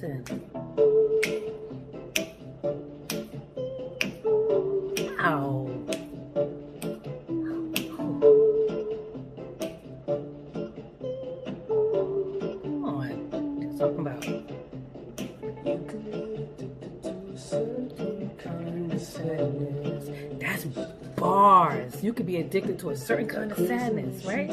Listen. Ow. Talking about. That's bars. You could be addicted to a certain kind of sadness, right?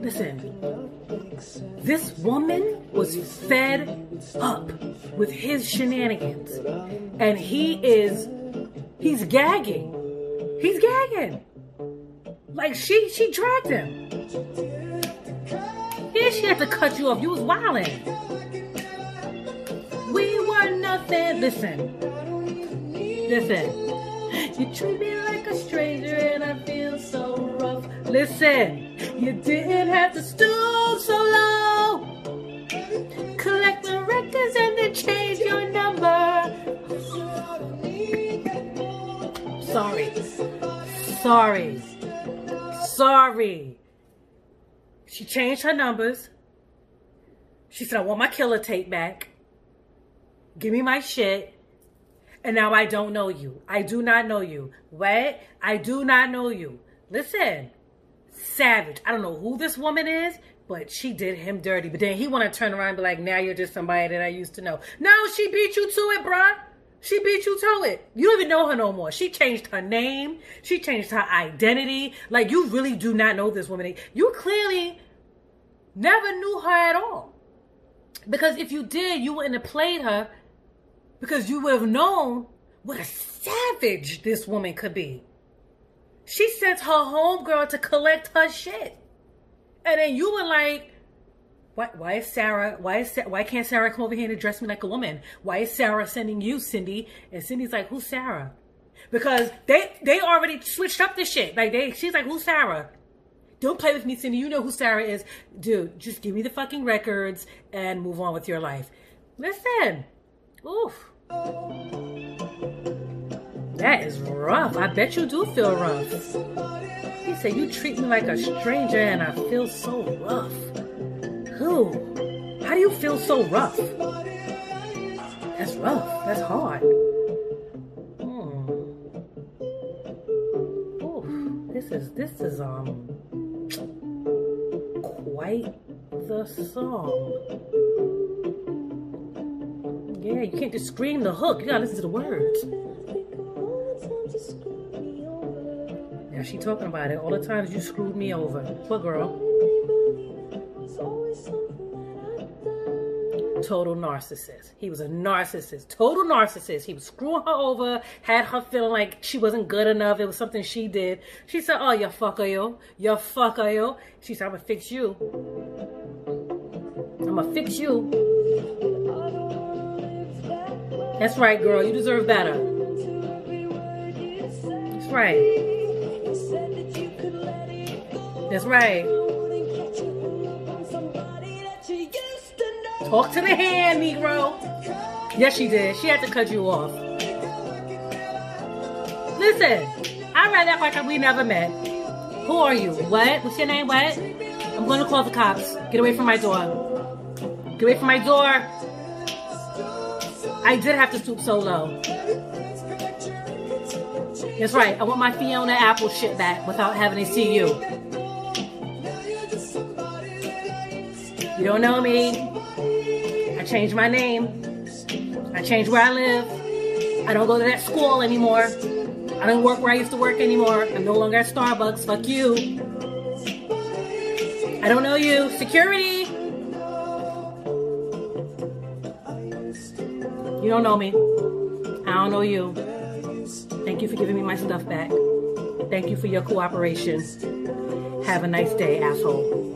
Listen, this woman was fed up with his shenanigans. And he is, he's gagging. He's gagging. Like she, she dragged him. Yeah, she had to cut you off. You was wilding. We were nothing. Listen. Listen. You treat me like a stranger and I feel so rough. Listen. You didn't have to stoop so low. Collect the records and then change your number. Sorry. Sorry. Sorry. She changed her numbers. She said, I want my killer tape back. Give me my shit. And now I don't know you. I do not know you. What? I do not know you. Listen, savage. I don't know who this woman is, but she did him dirty. But then he want to turn around and be like, now you're just somebody that I used to know. No, she beat you to it, bruh. She beat you to it. You don't even know her no more. She changed her name. She changed her identity. Like, you really do not know this woman. You clearly never knew her at all. Because if you did, you wouldn't have played her because you would have known what a savage this woman could be. She sent her homegirl to collect her shit. And then you were like, why, why is Sarah, why is, why can't Sarah come over here and address me like a woman? Why is Sarah sending you, Cindy? And Cindy's like, who's Sarah? Because they, they already switched up the shit. Like they, she's like, who's Sarah? Don't play with me, Cindy. You know who Sarah is. Dude, just give me the fucking records and move on with your life. Listen. Oof. That is rough. I bet you do feel rough. He said, You treat me like a stranger and I feel so rough. Who? How do you feel so rough? That's rough. That's hard. Hmm. Oof. This is this is um quite the song. Yeah, you can't just scream the hook. You gotta listen to the words. Now she talking about it. All the times you screwed me over. What girl? Total narcissist. He was a narcissist. Total narcissist. He was screwing her over, had her feeling like she wasn't good enough. It was something she did. She said, Oh, you fucker, yo. You fucker, yo. She said, I'm gonna fix you. I'm gonna fix you. That's right, girl. You deserve better. That's right. That's right. Talk to the hand, Negro. Yes, she did. She had to cut you off. Listen, I'd rather act like we never met. Who are you? What? What's your name? What? I'm going to call the cops. Get away from my door. Get away from my door. I did have to stoop so low. That's right. I want my Fiona Apple shit back without having to see you. You don't know me. I changed my name. I changed where I live. I don't go to that school anymore. I don't work where I used to work anymore. I'm no longer at Starbucks. Fuck you. I don't know you. Security. You don't know me. I don't know you. Thank you for giving me my stuff back. Thank you for your cooperation. Have a nice day, asshole.